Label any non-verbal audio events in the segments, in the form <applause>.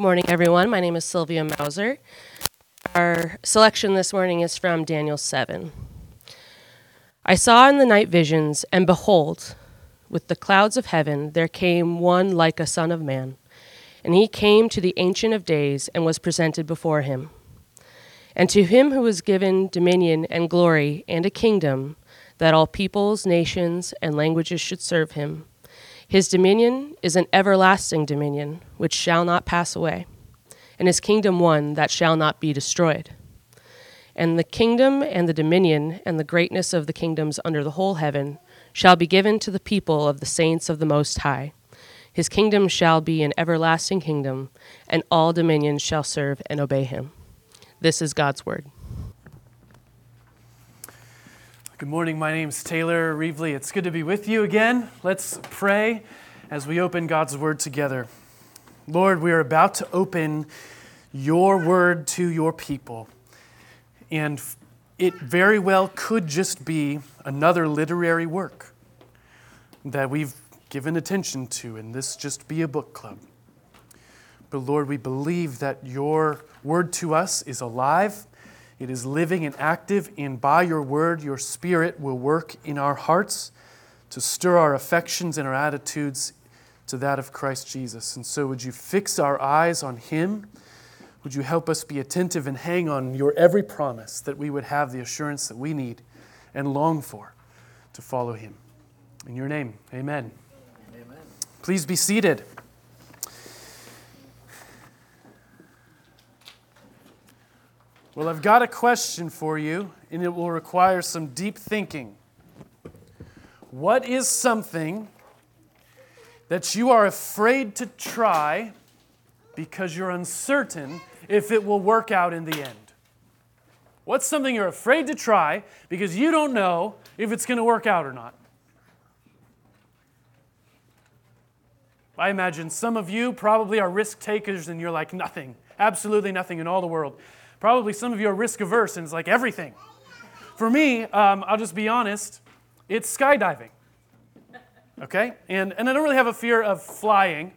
Good morning, everyone. My name is Sylvia Mauser. Our selection this morning is from Daniel 7. I saw in the night visions, and behold, with the clouds of heaven there came one like a son of man. And he came to the Ancient of Days and was presented before him. And to him who was given dominion and glory and a kingdom, that all peoples, nations, and languages should serve him. His dominion is an everlasting dominion, which shall not pass away, and his kingdom one that shall not be destroyed. And the kingdom and the dominion and the greatness of the kingdoms under the whole heaven shall be given to the people of the saints of the Most High. His kingdom shall be an everlasting kingdom, and all dominions shall serve and obey him. This is God's word. Good morning. My name's Taylor Reevely. It's good to be with you again. Let's pray as we open God's Word together. Lord, we are about to open your Word to your people. And it very well could just be another literary work that we've given attention to, and this just be a book club. But Lord, we believe that your Word to us is alive it is living and active, and by your word, your spirit will work in our hearts to stir our affections and our attitudes to that of Christ Jesus. And so, would you fix our eyes on him? Would you help us be attentive and hang on your every promise that we would have the assurance that we need and long for to follow him? In your name, amen. amen. Please be seated. Well, I've got a question for you, and it will require some deep thinking. What is something that you are afraid to try because you're uncertain if it will work out in the end? What's something you're afraid to try because you don't know if it's going to work out or not? I imagine some of you probably are risk takers and you're like, nothing, absolutely nothing in all the world. Probably some of you are risk averse and it's like everything. For me, um, I'll just be honest, it's skydiving. Okay? And, and I don't really have a fear of flying.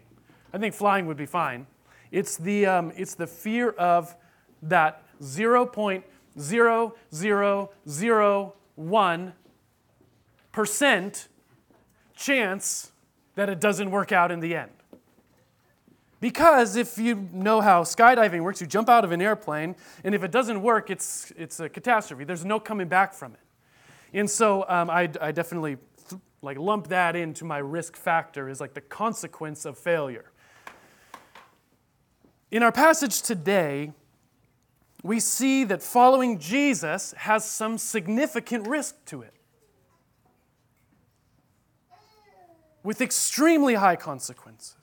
I think flying would be fine. It's the, um, it's the fear of that 0.0001% chance that it doesn't work out in the end. Because if you know how skydiving works, you jump out of an airplane, and if it doesn't work, it's, it's a catastrophe. There's no coming back from it. And so um, I, I definitely th- like lump that into my risk factor is like the consequence of failure. In our passage today, we see that following Jesus has some significant risk to it, with extremely high consequences.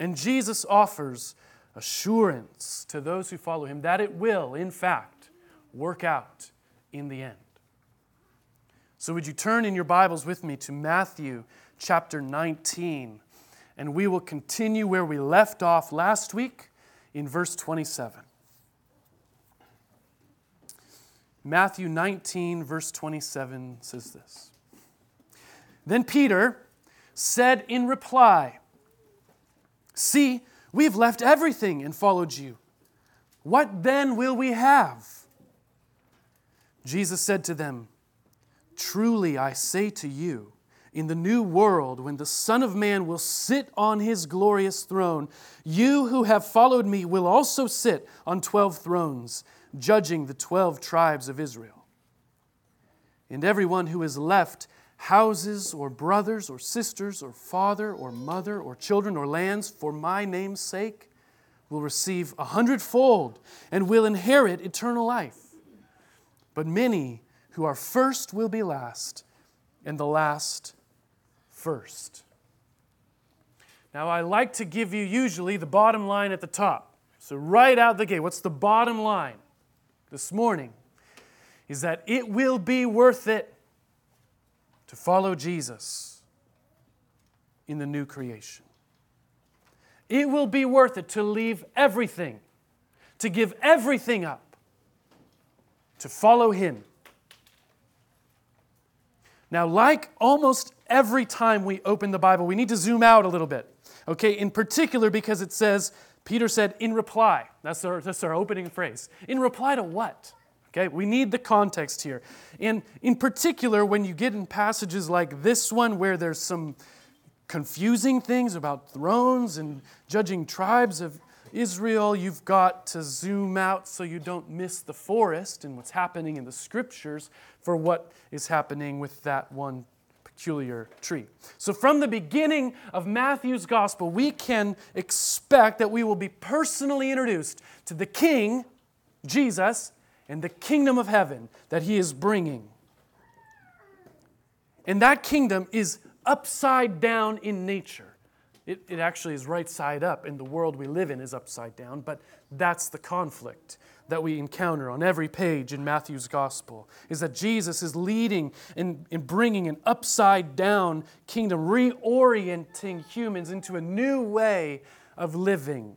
And Jesus offers assurance to those who follow him that it will, in fact, work out in the end. So, would you turn in your Bibles with me to Matthew chapter 19, and we will continue where we left off last week in verse 27. Matthew 19, verse 27 says this Then Peter said in reply, See, we've left everything and followed you. What then will we have? Jesus said to them, Truly I say to you, in the new world, when the Son of Man will sit on his glorious throne, you who have followed me will also sit on twelve thrones, judging the twelve tribes of Israel. And everyone who is left houses or brothers or sisters or father or mother or children or lands for my name's sake will receive a hundredfold and will inherit eternal life. But many who are first will be last, and the last first. Now, I like to give you usually the bottom line at the top. So, right out the gate, what's the bottom line this morning? Is that it will be worth it to follow Jesus in the new creation. It will be worth it to leave everything, to give everything up, to follow Him. Now, like almost every time we open the Bible, we need to zoom out a little bit Okay, in particular because it says, Peter said, in reply. That's our, that's our opening phrase. In reply to what? Okay, we need the context here. And in particular, when you get in passages like this one where there's some confusing things about thrones and judging tribes of Israel, you've got to zoom out so you don't miss the forest and what's happening in the scriptures for what is happening with that one peculiar tree. So, from the beginning of Matthew's gospel, we can expect that we will be personally introduced to the King, Jesus, and the kingdom of heaven that he is bringing. And that kingdom is upside down in nature. It, it actually is right side up, and the world we live in is upside down, but that's the conflict that we encounter on every page in Matthew's gospel is that Jesus is leading and, bringing an upside down kingdom, reorienting humans into a new way of living.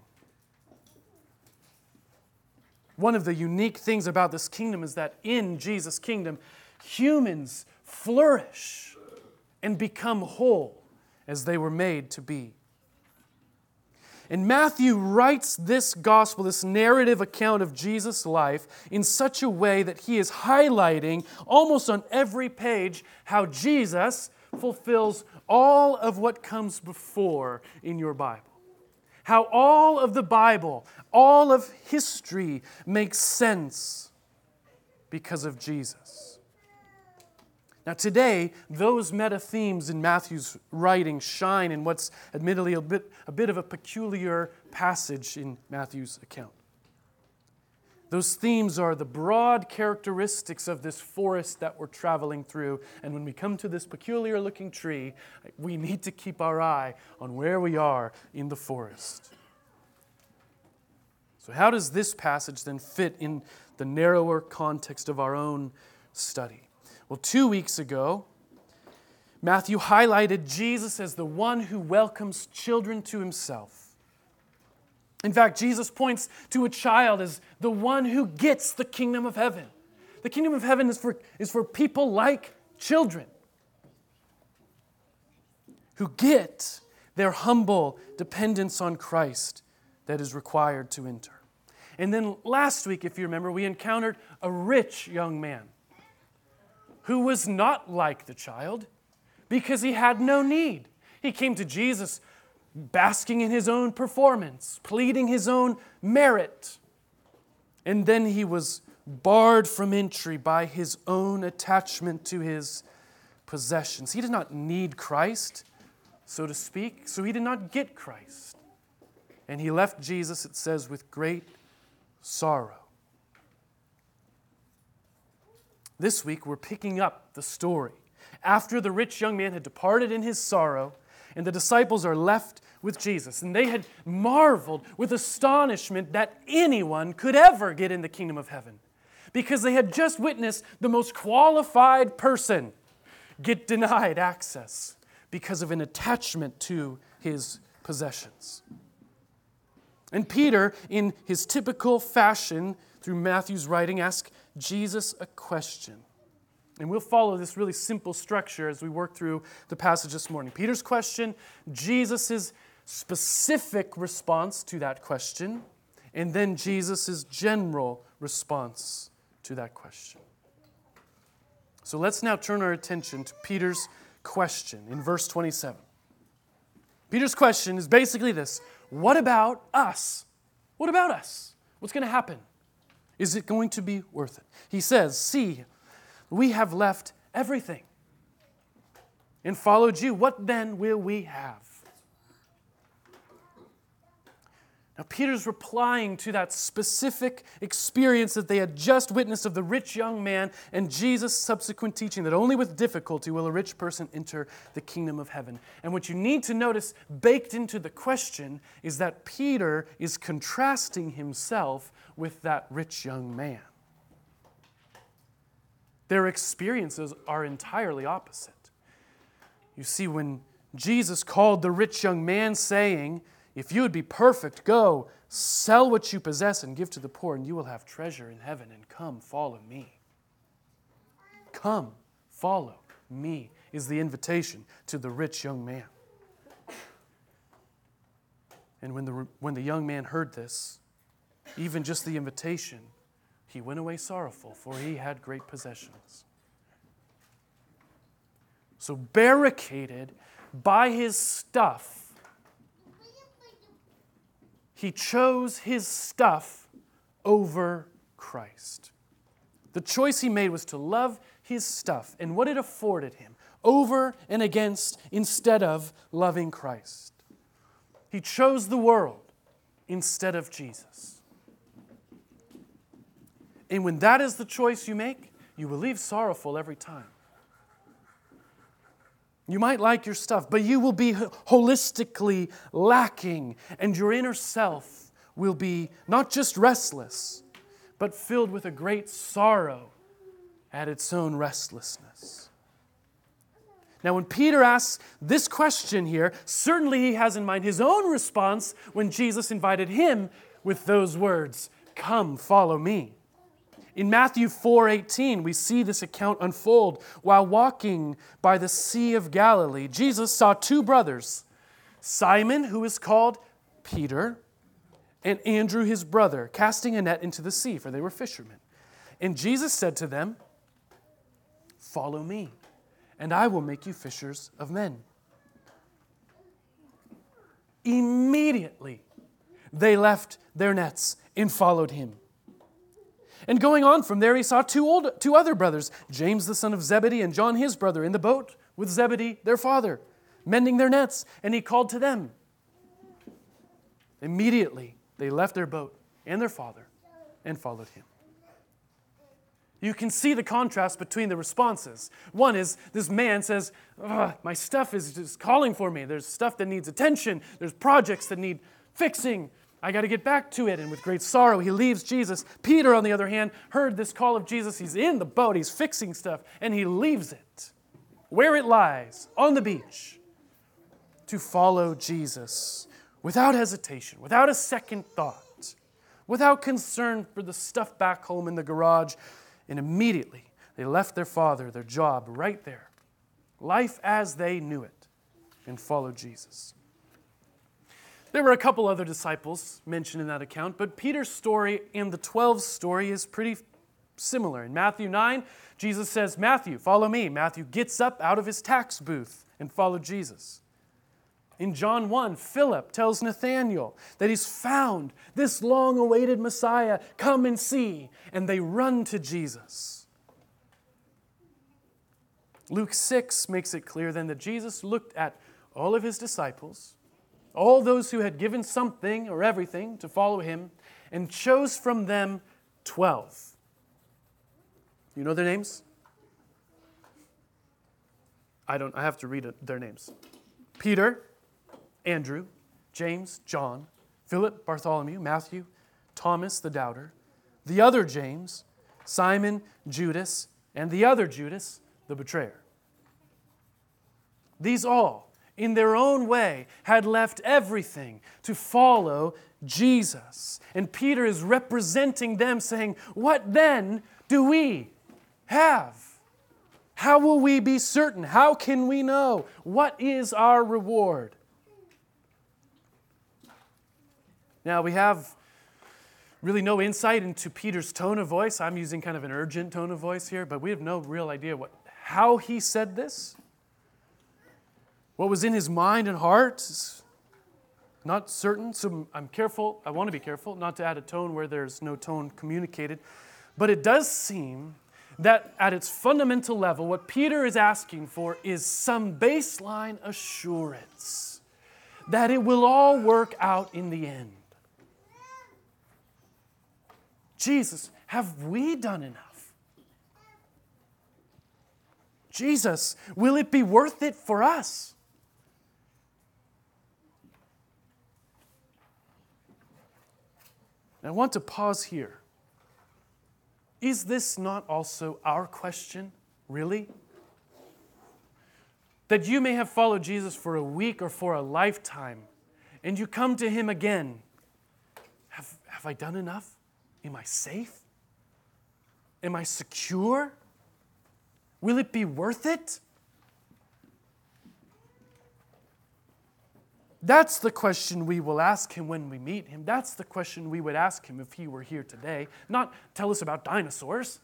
One of the unique things about this kingdom is that in Jesus' kingdom, humans flourish and become whole as they were made to be. And Matthew writes this gospel, this narrative account of Jesus' life, in such a way that he is highlighting almost on every page how Jesus fulfills all of what comes before in your Bible. How all of the Bible, all of history makes sense because of Jesus. Now, today, those meta themes in Matthew's writing shine in what's admittedly a bit, a bit of a peculiar passage in Matthew's account. Those themes are the broad characteristics of this forest that we're traveling through. And when we come to this peculiar looking tree, we need to keep our eye on where we are in the forest. So, how does this passage then fit in the narrower context of our own study? Well, two weeks ago, Matthew highlighted Jesus as the one who welcomes children to himself. In fact, Jesus points to a child as the one who gets the kingdom of heaven. The kingdom of heaven is for, is for people like children who get their humble dependence on Christ that is required to enter. And then last week, if you remember, we encountered a rich young man who was not like the child because he had no need. He came to Jesus basking in his own performance, pleading his own merit. And then he was barred from entry by his own attachment to his possessions. He did not need Christ, so to speak, so he did not get Christ. And he left Jesus, it says, with great sorrow. This week, we're picking up the story. After the rich young man had departed in his sorrow, and the disciples are left with Jesus, and they had marveled with astonishment that anyone could ever get in the kingdom of heaven because they had just witnessed the most qualified person get denied access because of an attachment to his possessions. And Peter, in his typical fashion through Matthew's writing, asks Jesus a question. And we'll follow this really simple structure as we work through the passage this morning. Peter's question, Jesus' specific response to that question, and then Jesus' general response to that question. So let's now turn our attention to Peter's question in verse 27. Peter's question is basically this What about us? What about us? What's going to happen? Is it going to be worth it? He says, See, we have left everything and followed you. What then will we have? Now, Peter's replying to that specific experience that they had just witnessed of the rich young man and Jesus' subsequent teaching that only with difficulty will a rich person enter the kingdom of heaven. And what you need to notice baked into the question is that Peter is contrasting himself with that rich young man. Their experiences are entirely opposite. You see, when Jesus called the rich young man, saying, If you would be perfect, go, sell what you possess and give to the poor, and you will have treasure in heaven, and come, follow me. Come, follow me, is the invitation to the rich young man. And when the, when the young man heard this, even just the invitation, he went away sorrowful, for he had great possessions. So, barricaded by his stuff, he chose his stuff over Christ. The choice he made was to love his stuff and what it afforded him over and against instead of loving Christ. He chose the world instead of Jesus. And when that is the choice you make, you will leave sorrowful every time. You might like your stuff, but you will be holistically lacking, and your inner self will be not just restless, but filled with a great sorrow at its own restlessness. Now, when Peter asks this question here, certainly he has in mind his own response when Jesus invited him with those words Come, follow me. In Matthew 4:18, we see this account unfold. While walking by the Sea of Galilee, Jesus saw two brothers, Simon, who is called Peter, and Andrew, his brother, casting a net into the sea, for they were fishermen. And Jesus said to them, Follow me and I will make you fishers of men. Immediately, they left their nets and followed him. And going on from there, he saw two, old, two other brothers, James the son of Zebedee and John his brother, in the boat with Zebedee their father, mending their nets, and he called to them. Immediately, they left their boat and their father and followed him you can see the contrast between the responses. One is this man says, My stuff is just calling for me. There's stuff that needs attention, there's projects that need fixing. I got to get back to it. And with great sorrow, he leaves Jesus. Peter, on the other hand, heard this call of Jesus. He's in the boat, he's fixing stuff, and he leaves it where it lies on the beach to follow Jesus without hesitation, without a second thought, without concern for the stuff back home in the garage and immediately they left their father, their job right there, life as they knew it, and followed Jesus. There were a couple other disciples mentioned in that account, but Peter's story and the 12's story is pretty similar. In Matthew 9, Jesus says, Matthew, follow me. Matthew gets up out of his tax booth and followed Jesus. In John 1, Philip tells Nathanael that he's found this long awaited Messiah. Come and see. And they run to Jesus. Luke 6 makes it clear then that Jesus looked at all of his disciples, all those who had given something or everything to follow him, and chose from them 12. You know their names? I don't I have to read their names. Peter, Andrew, James, John, Philip, Bartholomew, Matthew, Thomas the doubter, the other James, Simon, Judas, and the other Judas, the betrayer. These all, in their own way, had left everything to follow Jesus. And Peter is representing them, saying, What then do we have? How will we be certain? How can we know? What is our reward? Now, we have really no insight into Peter's tone of voice. I'm using kind of an urgent tone of voice here, but we have no real idea what, how he said this. What was in his mind and heart is not certain, so I'm careful. I want to be careful not to add a tone where there's no tone communicated. But it does seem that at its fundamental level, what Peter is asking for is some baseline assurance that it will all work out in the end. Jesus, have we done enough? Jesus, will it be worth it for us? I want to pause here. Is this not also our question, really? That you may have followed Jesus for a week or for a lifetime, and you come to him again. Have, have I done enough? Am I safe? Am I secure? Will it be worth it? That's the question we will ask him when we meet him. That's the question we would ask him if he were here today. Not tell us about dinosaurs.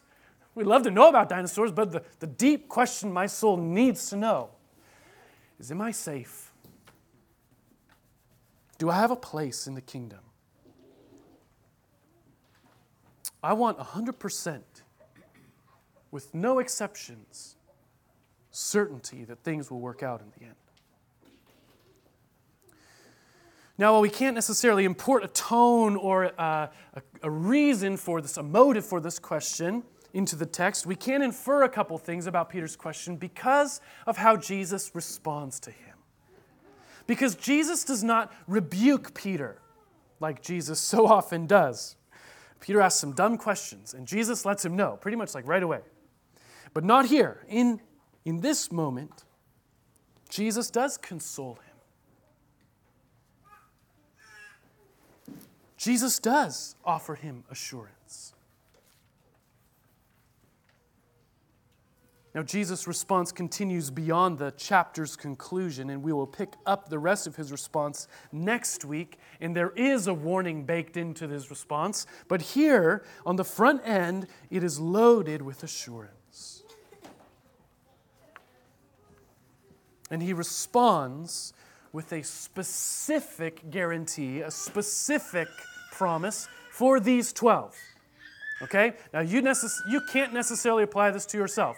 We love to know about dinosaurs, but the, the deep question my soul needs to know is Am I safe? Do I have a place in the kingdom? I want 100%, with no exceptions, certainty that things will work out in the end. Now, while we can't necessarily import a tone or a, a, a, reason for this, a motive for this question into the text, we can infer a couple things about Peter's question because of how Jesus responds to him. Because Jesus does not rebuke Peter like Jesus so often does. Peter asks some dumb questions, and Jesus lets him know, pretty much like right away. But not here. In, in this moment, Jesus does console him. Jesus does offer him assurance. Now, Jesus' response continues beyond the chapter's conclusion, and we will pick up the rest of his response next week. And there is a warning baked into his response, but here on the front end, it is loaded with assurance. And he responds with a specific guarantee, a specific promise for these 12. Okay? Now, you, necess- you can't necessarily apply this to yourself.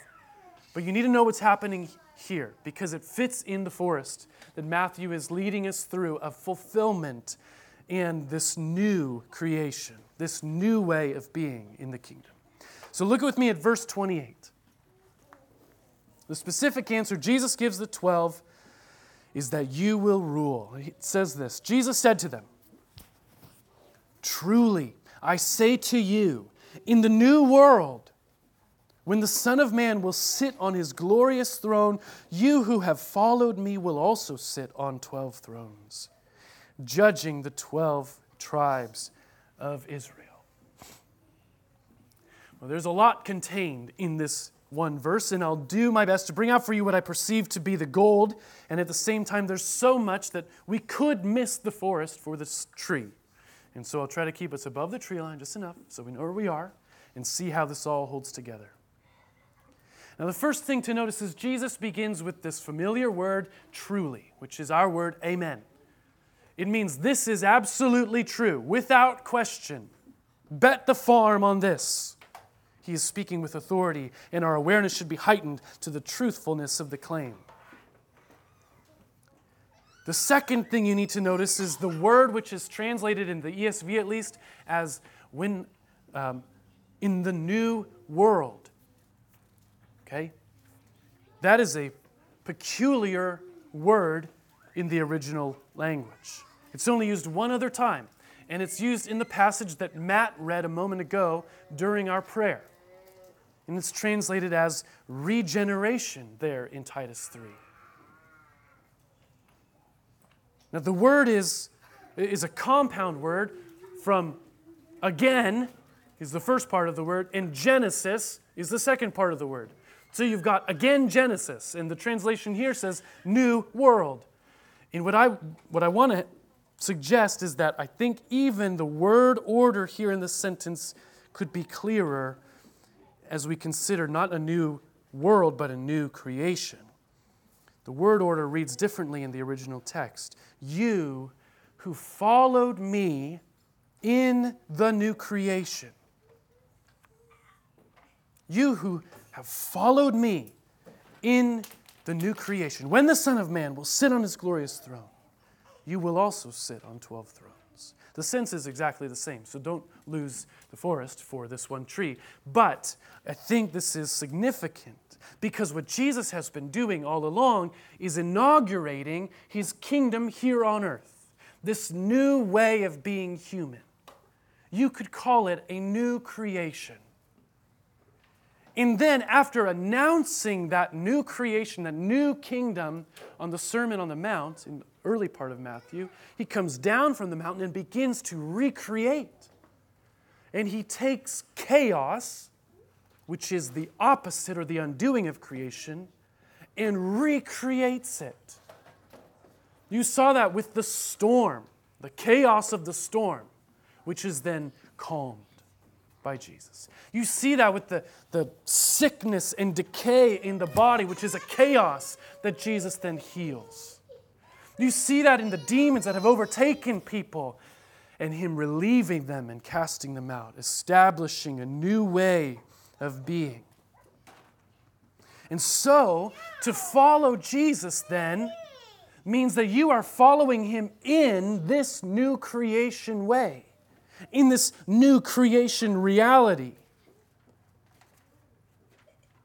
But you need to know what's happening here because it fits in the forest that Matthew is leading us through of fulfillment and this new creation, this new way of being in the kingdom. So look with me at verse 28. The specific answer Jesus gives the 12 is that you will rule. It says this Jesus said to them, Truly, I say to you, in the new world, when the Son of Man will sit on his glorious throne, you who have followed me will also sit on 12 thrones, judging the 12 tribes of Israel. Well, there's a lot contained in this one verse, and I'll do my best to bring out for you what I perceive to be the gold. And at the same time, there's so much that we could miss the forest for this tree. And so I'll try to keep us above the tree line just enough so we know where we are and see how this all holds together. Now, the first thing to notice is Jesus begins with this familiar word, truly, which is our word, amen. It means this is absolutely true, without question. Bet the farm on this. He is speaking with authority, and our awareness should be heightened to the truthfulness of the claim. The second thing you need to notice is the word which is translated in the ESV at least as when um, in the new world. Okay? That is a peculiar word in the original language. It's only used one other time, and it's used in the passage that Matt read a moment ago during our prayer. And it's translated as regeneration there in Titus 3. Now, the word is, is a compound word from again, is the first part of the word, and Genesis is the second part of the word. So you've got again Genesis, and the translation here says new world. And what I, what I want to suggest is that I think even the word order here in this sentence could be clearer as we consider not a new world, but a new creation. The word order reads differently in the original text. You who followed me in the new creation. You who have followed me in the new creation. When the Son of Man will sit on his glorious throne, you will also sit on 12 thrones. The sense is exactly the same, so don't lose the forest for this one tree. But I think this is significant because what Jesus has been doing all along is inaugurating his kingdom here on earth, this new way of being human. You could call it a new creation. And then, after announcing that new creation, that new kingdom on the Sermon on the Mount in early part of Matthew, he comes down from the mountain and begins to recreate. And he takes chaos, which is the opposite or the undoing of creation, and recreates it. You saw that with the storm, the chaos of the storm, which is then calmed by Jesus. You see that with the, the sickness and decay in the body, which is a chaos that Jesus then heals. You see that in the demons that have overtaken people and Him relieving them and casting them out, establishing a new way of being. And so, to follow Jesus then means that you are following Him in this new creation way, in this new creation reality.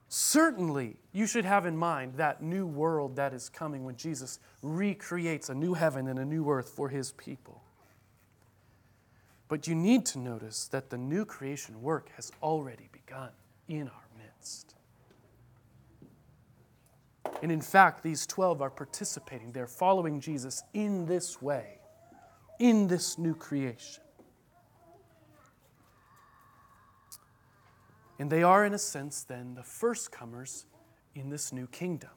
Certainly, you should have in mind that new world that is coming when Jesus recreates a new heaven and a new earth for his people. But you need to notice that the new creation work has already begun in our midst. And in fact, these 12 are participating. They're following Jesus in this way, in this new creation. And they are, in a sense, then the first comers in this new kingdom.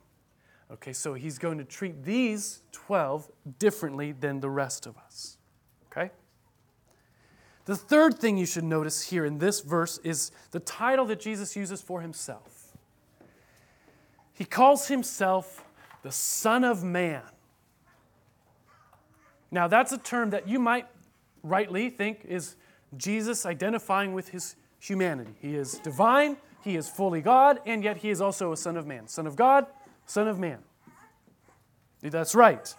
Okay, so he's going to treat these 12 differently than the rest of us. Okay? The third thing you should notice here in this verse is the title that Jesus uses for himself. He calls himself the Son of Man. Now, that's a term that you might rightly think is Jesus identifying with his humanity. He is divine, he is fully God, and yet he is also a Son of Man. Son of God, Son of Man. That's right.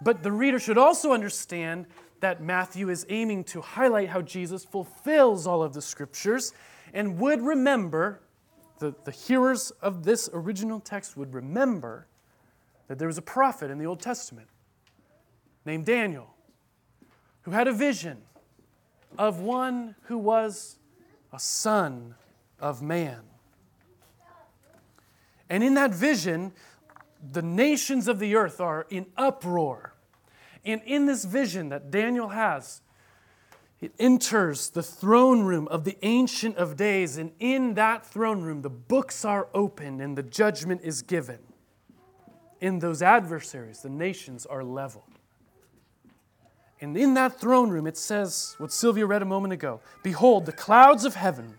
But the reader should also understand that Matthew is aiming to highlight how Jesus fulfills all of the scriptures and would remember, the, the hearers of this original text would remember that there was a prophet in the Old Testament named Daniel who had a vision of one who was a son of man. And in that vision, the nations of the earth are in uproar. And in this vision that Daniel has, it enters the throne room of the Ancient of Days, and in that throne room, the books are opened and the judgment is given. In those adversaries, the nations are leveled. And in that throne room, it says what Sylvia read a moment ago Behold, the clouds of heaven,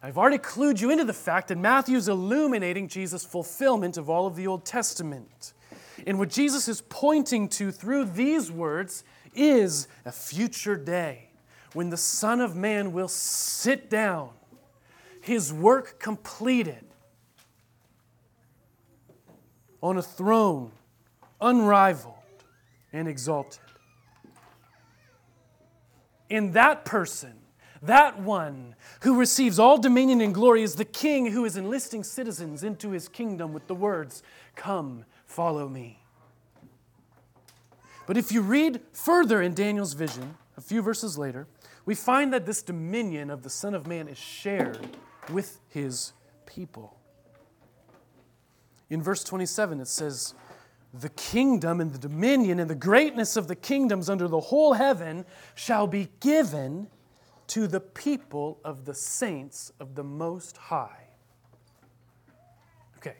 I've already clued you into the fact that Matthew is illuminating Jesus' fulfillment of all of the Old Testament. And what Jesus is pointing to through these words is a future day when the Son of Man will sit down, his work completed, on a throne, unrivaled and exalted. In that person, that one who receives all dominion and glory is the king who is enlisting citizens into his kingdom with the words, Come, follow me. But if you read further in Daniel's vision, a few verses later, we find that this dominion of the Son of Man is shared with his people. In verse 27, it says, The kingdom and the dominion and the greatness of the kingdoms under the whole heaven shall be given to the people of the saints of the Most High. Okay.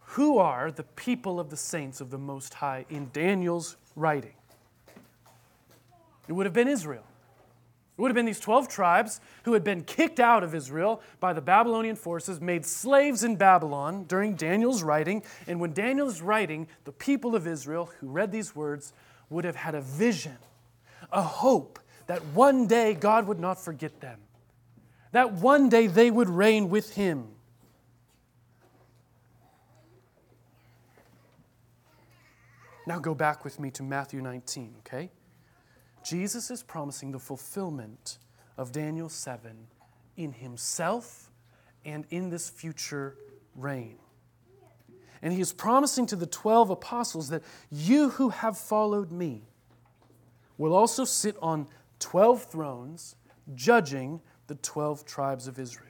Who are the people of the saints of the Most High in Daniel's writing? It would have been Israel. It would have been these 12 tribes who had been kicked out of Israel by the Babylonian forces, made slaves in Babylon during Daniel's writing. And when Daniel's writing, the people of Israel who read these words would have had a vision, a hope that one day God would not forget them, that one day they would reign with Him. Now go back with me to Matthew 19, okay? Jesus is promising the fulfillment of Daniel 7 in himself and in this future reign. And he is promising to the 12 apostles that you who have followed me will also sit on 12 thrones, judging the 12 tribes of Israel.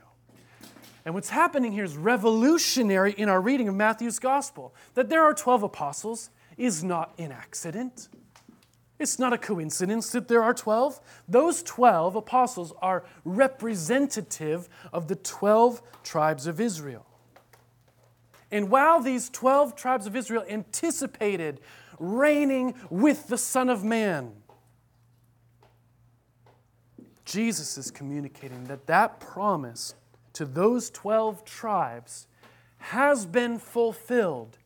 And what's happening here is revolutionary in our reading of Matthew's gospel. That there are 12 apostles is not an accident. It's not a coincidence that there are 12. Those 12 apostles are representative of the 12 tribes of Israel. And while these 12 tribes of Israel anticipated reigning with the Son of Man, Jesus is communicating that that promise to those 12 tribes has been fulfilled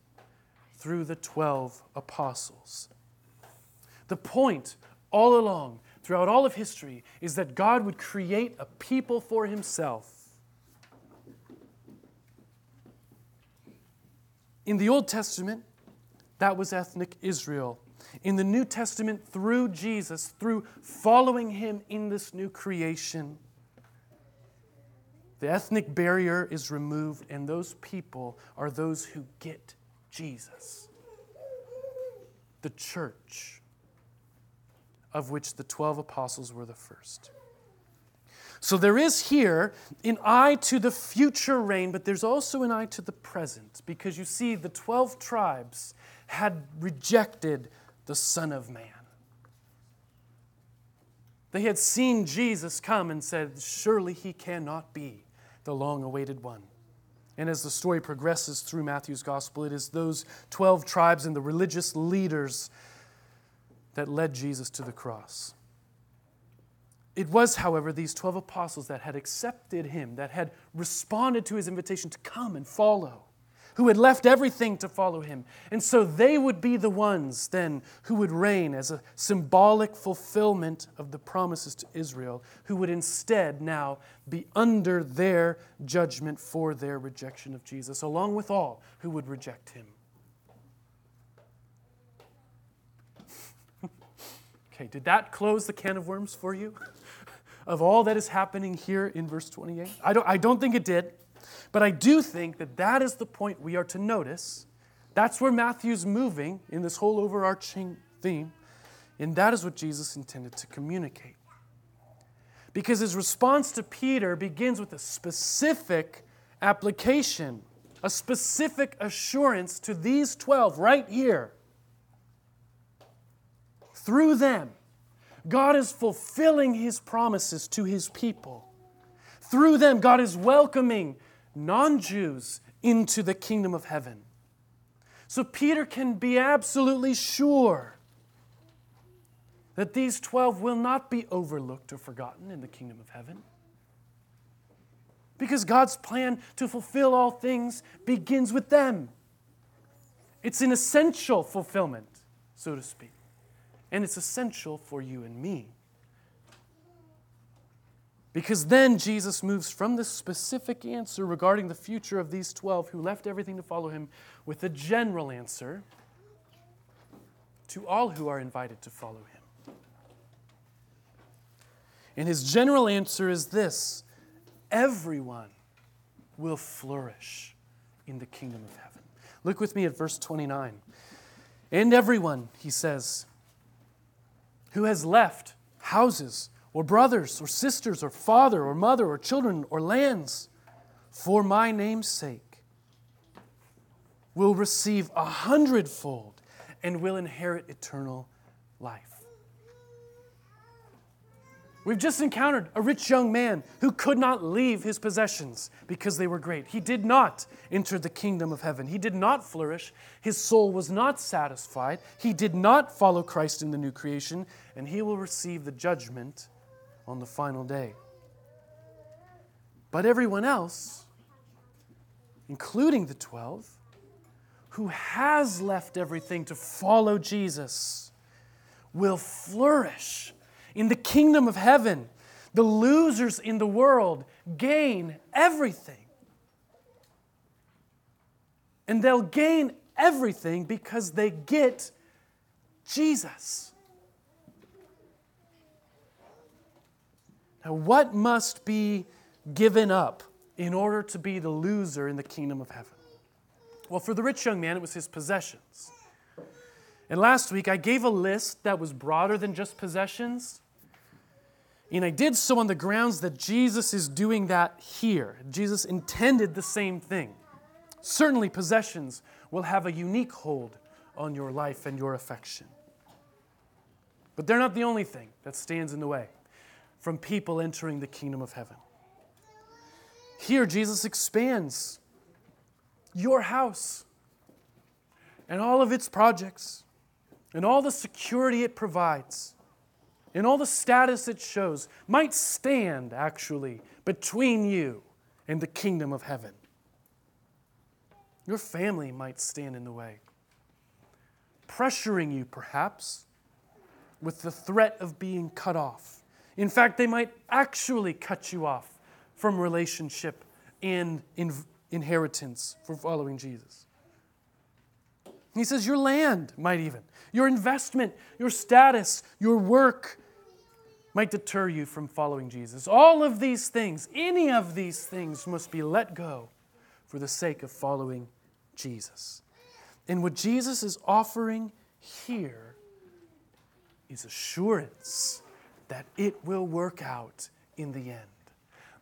through the 12 apostles. The point all along, throughout all of history, is that God would create a people for himself. In the Old Testament, that was ethnic Israel. In the New Testament, through Jesus, through following him in this new creation, the ethnic barrier is removed, and those people are those who get Jesus. The church of which the 12 apostles were the first. So there is here an eye to the future reign, but there's also an eye to the present, because you see, the 12 tribes had rejected the Son of Man. They had seen Jesus come and said, Surely he cannot be the long awaited one. And as the story progresses through Matthew's gospel, it is those 12 tribes and the religious leaders that led Jesus to the cross. It was, however, these 12 apostles that had accepted him, that had responded to his invitation to come and follow, who had left everything to follow him. And so they would be the ones then who would reign as a symbolic fulfillment of the promises to Israel, who would instead now be under their judgment for their rejection of Jesus, along with all who would reject him. <laughs> Okay, did that close the can of worms for you? <laughs> of all that is happening here in verse 28? I don't, I don't think it did, but I do think that that is the point we are to notice. That's where Matthew's moving in this whole overarching theme, and that is what Jesus intended to communicate. Because his response to Peter begins with a specific application, a specific assurance to these 12 right here through them, God is fulfilling his promises to his people. Through them, God is welcoming non Jews into the kingdom of heaven. So Peter can be absolutely sure that these 12 will not be overlooked or forgotten in the kingdom of heaven. Because God's plan to fulfill all things begins with them. It's an essential fulfillment, so to speak and it's essential for you and me. Because then Jesus moves from the specific answer regarding the future of these 12 who left everything to follow him with a general answer to all who are invited to follow him. And his general answer is this everyone will flourish in the kingdom of heaven. Look with me at verse 29. And everyone, he says, who has left houses or brothers or sisters or father or mother or children or lands for my name's sake will receive a hundredfold and will inherit eternal life. We've just encountered a rich young man who could not leave his possessions because they were great. He did not enter the kingdom of heaven. He did not flourish. His soul was not satisfied. He did not follow Christ in the new creation, and he will receive the judgment on the final day. But everyone else, including the 12, who has left everything to follow Jesus, will flourish in the kingdom of heaven, the losers in the world gain everything. And they'll gain everything because they get Jesus. Now, what must be given up in order to be the loser in the kingdom of heaven? Well, for the rich young man, it was his possessions. And last week, I gave a list that was broader than just possessions. And I did so on the grounds that Jesus is doing that here. Jesus intended the same thing. Certainly, possessions will have a unique hold on your life and your affection. But they're not the only thing that stands in the way from people entering the kingdom of heaven. Here, Jesus expands your house and all of its projects and all the security it provides and all the status it shows might stand actually between you and the kingdom of heaven. Your family might stand in the way, pressuring you perhaps with the threat of being cut off. In fact, they might actually cut you off from relationship and in inheritance for following Jesus. He says your land might even, your investment, your status, your work might deter you from following Jesus. All of these things, any of these things, must be let go for the sake of following Jesus. And what Jesus is offering here is assurance that it will work out in the end,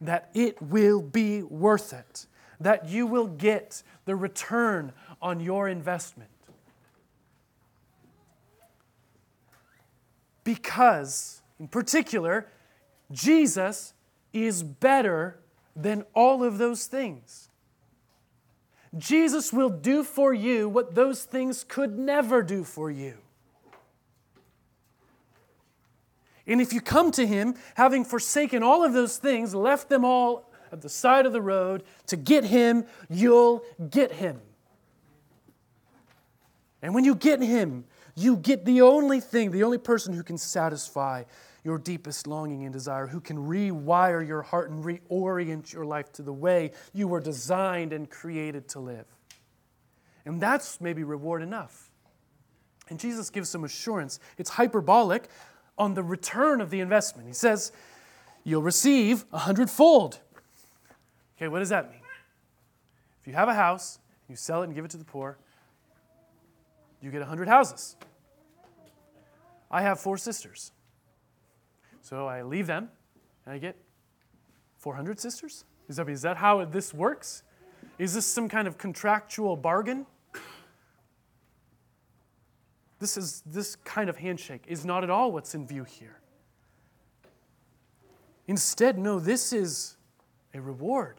that it will be worth it, that you will get the return on your investment. Because, in particular, Jesus is better than all of those things. Jesus will do for you what those things could never do for you. And if you come to Him, having forsaken all of those things, left them all at the side of the road to get Him, you'll get Him. And when you get Him, you get the only thing, the only person who can satisfy your deepest longing and desire, who can rewire your heart and reorient your life to the way you were designed and created to live. And that's maybe reward enough. And Jesus gives some assurance. It's hyperbolic on the return of the investment. He says, You'll receive a hundredfold. Okay, what does that mean? If you have a house, you sell it and give it to the poor, you get a 100 houses. I have four sisters. So I leave them and I get 400 sisters? Is that, is that how this works? Is this some kind of contractual bargain? This is this kind of handshake is not at all what's in view here. Instead, no, this is a reward.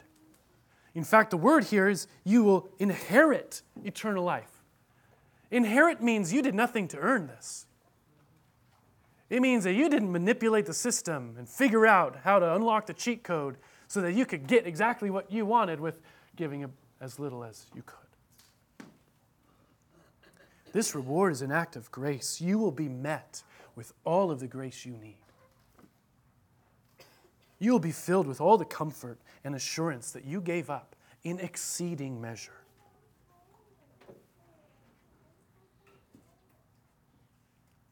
In fact, the word here is you will inherit eternal life. Inherit means you did nothing to earn this. It means that you didn't manipulate the system and figure out how to unlock the cheat code so that you could get exactly what you wanted with giving as little as you could. This reward is an act of grace. You will be met with all of the grace you need. You will be filled with all the comfort and assurance that you gave up in exceeding measure.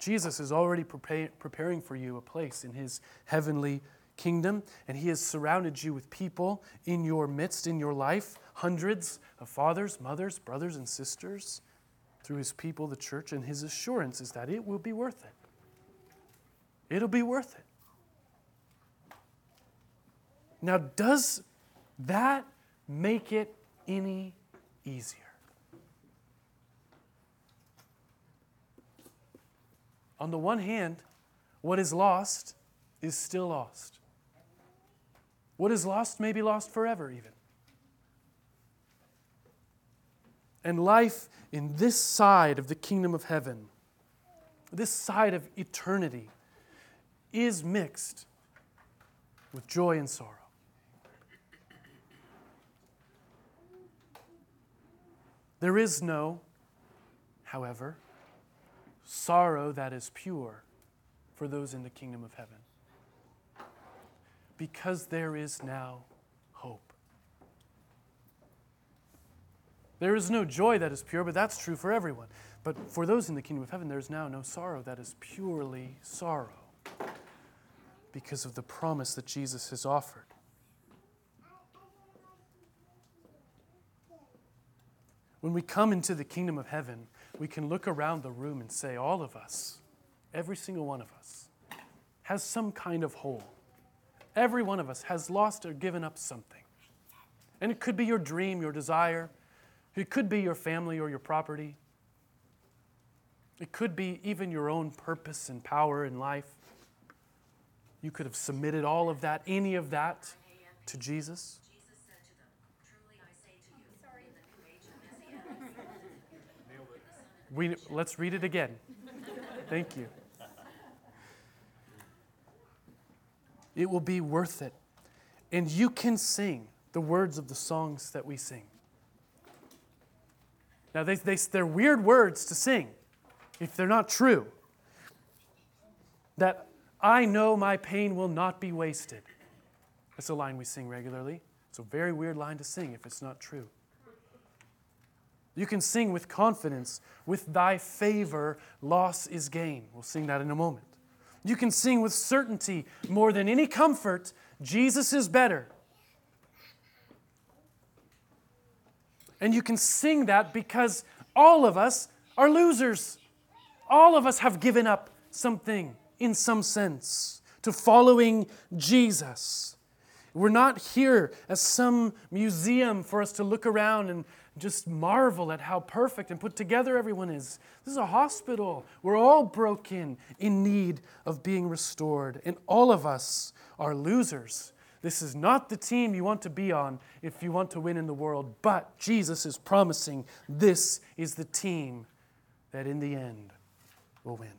Jesus is already preparing for you a place in his heavenly kingdom, and he has surrounded you with people in your midst, in your life, hundreds of fathers, mothers, brothers, and sisters through his people, the church, and his assurance is that it will be worth it. It'll be worth it. Now, does that make it any easier? On the one hand, what is lost is still lost. What is lost may be lost forever, even. And life in this side of the kingdom of heaven, this side of eternity, is mixed with joy and sorrow. There is no, however, sorrow that is pure for those in the kingdom of heaven. Because there is now hope. There is no joy that is pure, but that's true for everyone. But for those in the kingdom of heaven, there is now no sorrow that is purely sorrow because of the promise that Jesus has offered. When we come into the kingdom of heaven, we can look around the room and say, all of us, every single one of us, has some kind of hole. Every one of us has lost or given up something. And it could be your dream, your desire. It could be your family or your property. It could be even your own purpose and power in life. You could have submitted all of that, any of that, to Jesus. We, let's read it again. Thank you. It will be worth it. And you can sing the words of the songs that we sing. Now, they, they, they're weird words to sing if they're not true. That I know my pain will not be wasted. That's a line we sing regularly. It's a very weird line to sing if it's not true. You can sing with confidence, with thy favor, loss is gain. We'll sing that in a moment. You can sing with certainty, more than any comfort, Jesus is better. And you can sing that because all of us are losers. All of us have given up something in some sense to following Jesus. We're not here as some museum for us to look around and just marvel at how perfect and put together everyone is. This is a hospital. We're all broken, in need of being restored, and all of us are losers. This is not the team you want to be on if you want to win in the world, but Jesus is promising this is the team that in the end will win.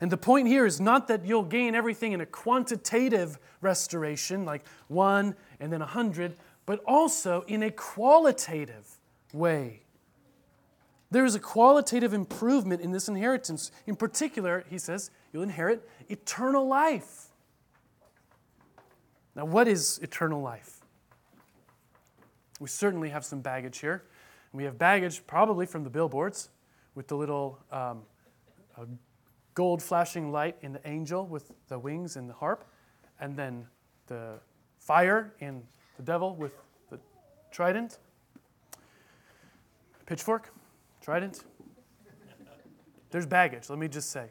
And the point here is not that you'll gain everything in a quantitative restoration, like one and then a hundred, but also in a qualitative way. There is a qualitative improvement in this inheritance. In particular, he says, you'll inherit eternal life. Now, what is eternal life? We certainly have some baggage here. We have baggage probably from the billboards with the little um, gold flashing light in the angel with the wings and the harp, and then the fire in the devil with the trident, pitchfork, trident. There's baggage, let me just say.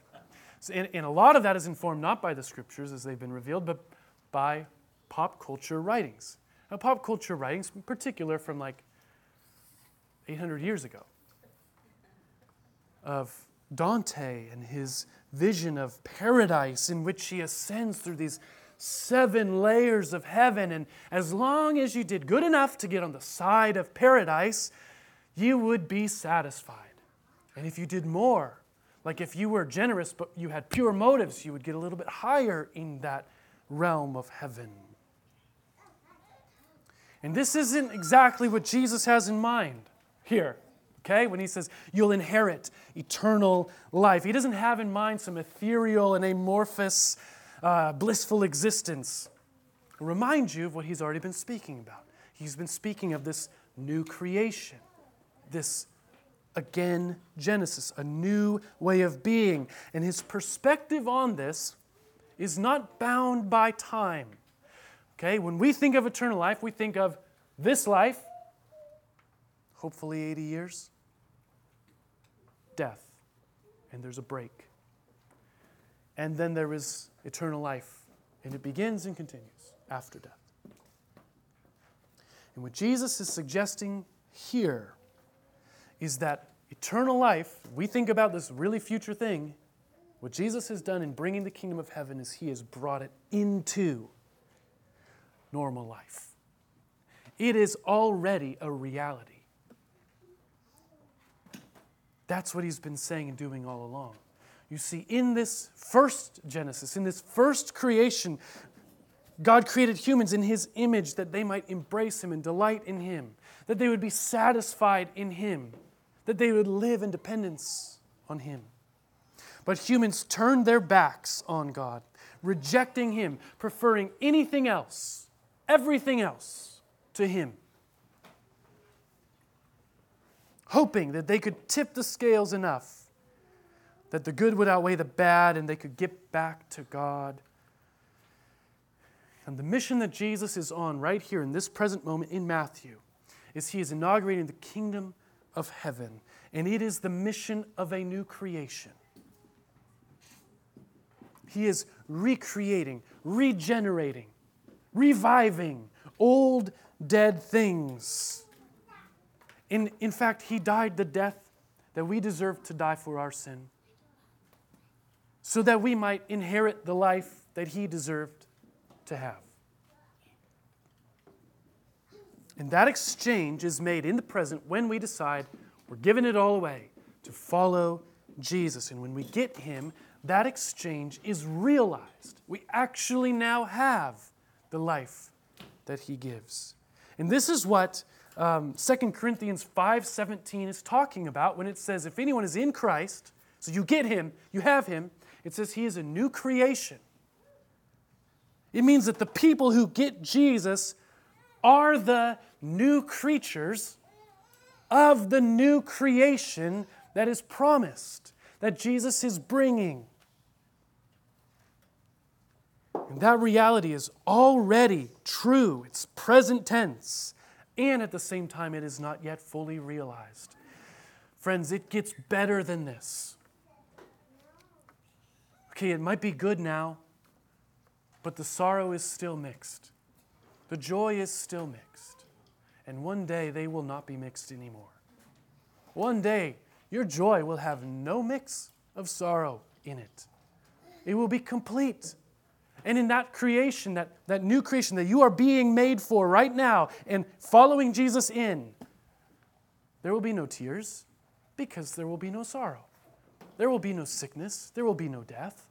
So, and, and a lot of that is informed not by the scriptures as they've been revealed, but by pop culture writings. Now, pop culture writings, in particular from like 800 years ago, of Dante and his vision of paradise in which he ascends through these seven layers of heaven. And as long as you did good enough to get on the side of paradise, you would be satisfied. And if you did more, like if you were generous but you had pure motives, you would get a little bit higher in that realm of heaven. And this isn't exactly what Jesus has in mind here okay? When he says you'll inherit eternal life, he doesn't have in mind some ethereal and amorphous, uh, blissful existence. Remind you of what he's already been speaking about. He's been speaking of this new creation, this again Genesis, a new way of being. And his perspective on this is not bound by time. Okay, when we think of eternal life, we think of this life hopefully 80 years, death, and there's a break. And then there is eternal life, and it begins and continues after death. And what Jesus is suggesting here is that eternal life, we think about this really future thing, what Jesus has done in bringing the kingdom of heaven is he has brought it into normal life. It is already a reality. That's what he's been saying and doing all along. You see, in this first Genesis, in this first creation, God created humans in his image that they might embrace him and delight in him, that they would be satisfied in him, that they would live in dependence on him. But humans turned their backs on God, rejecting him, preferring anything else, everything else, to him hoping that they could tip the scales enough that the good would outweigh the bad and they could get back to God. And the mission that Jesus is on right here in this present moment in Matthew is he is inaugurating the kingdom of heaven, and it is the mission of a new creation. He is recreating, regenerating, reviving old dead things. In, in fact, he died the death that we deserve to die for our sin, so that we might inherit the life that he deserved to have. And that exchange is made in the present when we decide we're giving it all away to follow Jesus. And when we get him, that exchange is realized. We actually now have the life that he gives. And this is what um, 2 Corinthians 5.17 is talking about when it says, if anyone is in Christ, so you get him, you have him, it says he is a new creation. It means that the people who get Jesus are the new creatures of the new creation that is promised, that Jesus is bringing. And that reality is already true, it's present tense, and at the same time, it is not yet fully realized. Friends, it gets better than this. Okay, it might be good now, but the sorrow is still mixed. The joy is still mixed. And one day they will not be mixed anymore. One day your joy will have no mix of sorrow in it, it will be complete. And in that creation, that, that new creation that you are being made for right now and following Jesus in, there will be no tears because there will be no sorrow. There will be no sickness. There will be no death.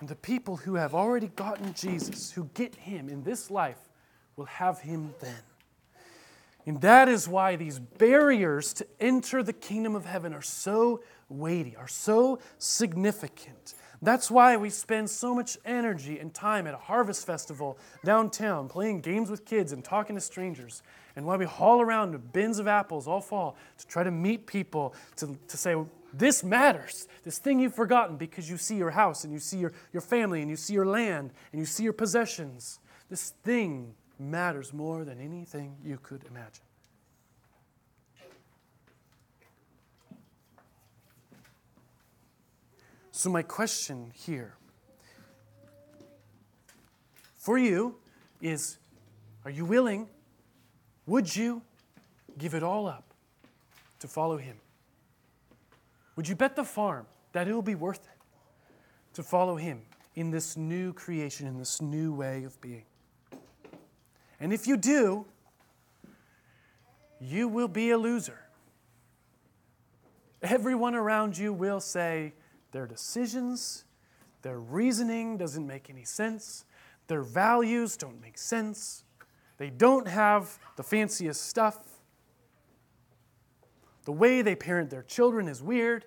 And the people who have already gotten Jesus, who get him in this life, will have him then. And that is why these barriers to enter the kingdom of heaven are so weighty, are so significant. That's why we spend so much energy and time at a harvest festival downtown playing games with kids and talking to strangers. And why we haul around bins of apples all fall to try to meet people, to, to say, this matters. This thing you've forgotten because you see your house and you see your, your family and you see your land and you see your possessions. This thing matters more than anything you could imagine. So, my question here for you is Are you willing? Would you give it all up to follow Him? Would you bet the farm that it will be worth it to follow Him in this new creation, in this new way of being? And if you do, you will be a loser. Everyone around you will say their decisions, their reasoning doesn't make any sense, their values don't make sense, they don't have the fanciest stuff. The way they parent their children is weird.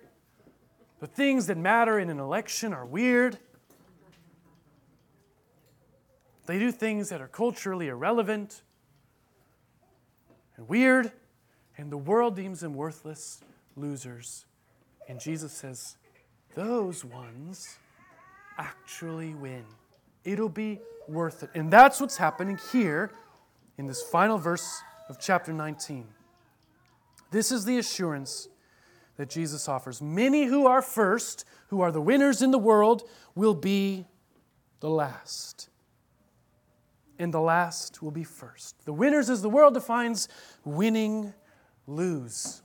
The things that matter in an election are weird. They do things that are culturally irrelevant and weird, and the world deems them worthless losers. And Jesus says, those ones actually win. It'll be worth it. And that's what's happening here in this final verse of chapter 19. This is the assurance that Jesus offers. Many who are first, who are the winners in the world, will be the last. And the last will be first. The winners, as the world defines winning, lose.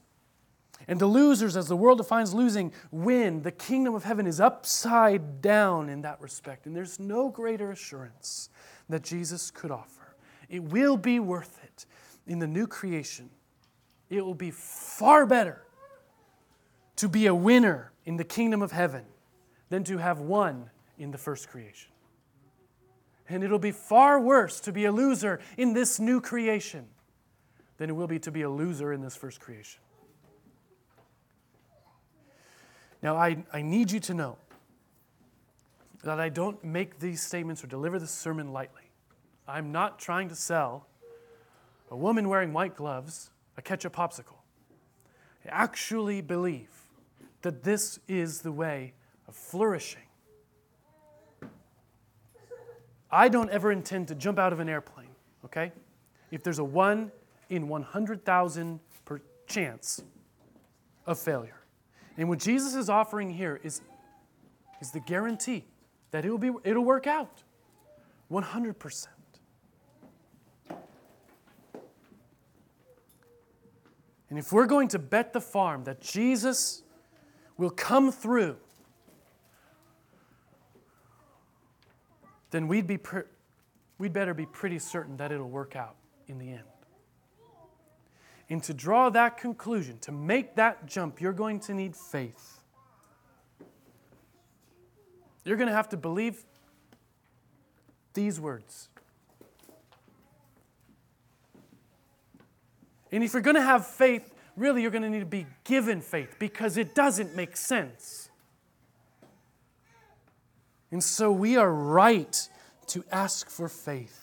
And the losers, as the world defines losing, win. The kingdom of heaven is upside down in that respect. And there's no greater assurance that Jesus could offer. It will be worth it in the new creation. It will be far better to be a winner in the kingdom of heaven than to have won in the first creation. And it'll be far worse to be a loser in this new creation than it will be to be a loser in this first creation. Now, I, I need you to know that I don't make these statements or deliver this sermon lightly. I'm not trying to sell a woman wearing white gloves a ketchup popsicle. I actually believe that this is the way of flourishing. I don't ever intend to jump out of an airplane, okay? If there's a 1 in 100,000 per chance of failure. And what Jesus is offering here is, is the guarantee that it will be, it'll work out 100%. And if we're going to bet the farm that Jesus will come through, then we'd, be pre- we'd better be pretty certain that it'll work out in the end. And to draw that conclusion, to make that jump, you're going to need faith. You're going to have to believe these words. And if you're going to have faith, really you're going to need to be given faith because it doesn't make sense. And so we are right to ask for faith.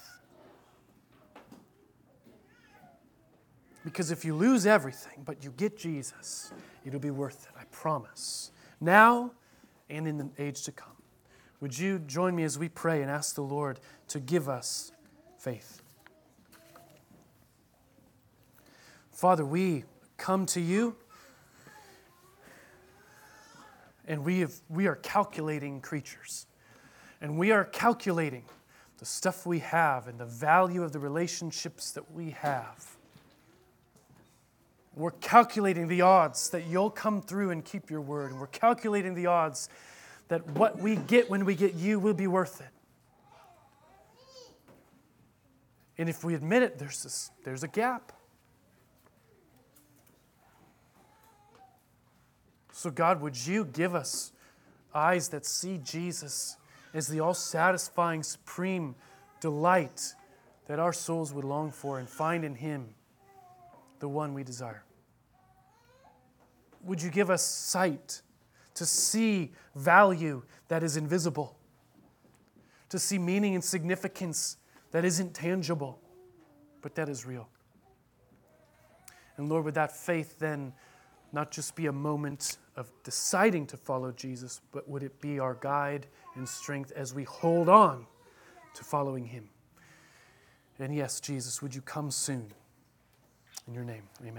Because if you lose everything, but you get Jesus, it'll be worth it, I promise. Now and in the age to come. Would you join me as we pray and ask the Lord to give us faith? Father, we come to you and we, have, we are calculating creatures. And we are calculating the stuff we have and the value of the relationships that we have. We're calculating the odds that you'll come through and keep your word. And we're calculating the odds that what we get when we get you will be worth it. And if we admit it, there's, this, there's a gap. So, God, would you give us eyes that see Jesus as the all satisfying, supreme delight that our souls would long for and find in Him the one we desire? Would you give us sight to see value that is invisible, to see meaning and significance that isn't tangible, but that is real? And Lord, would that faith then not just be a moment of deciding to follow Jesus, but would it be our guide and strength as we hold on to following Him? And yes, Jesus, would you come soon? In your name, amen.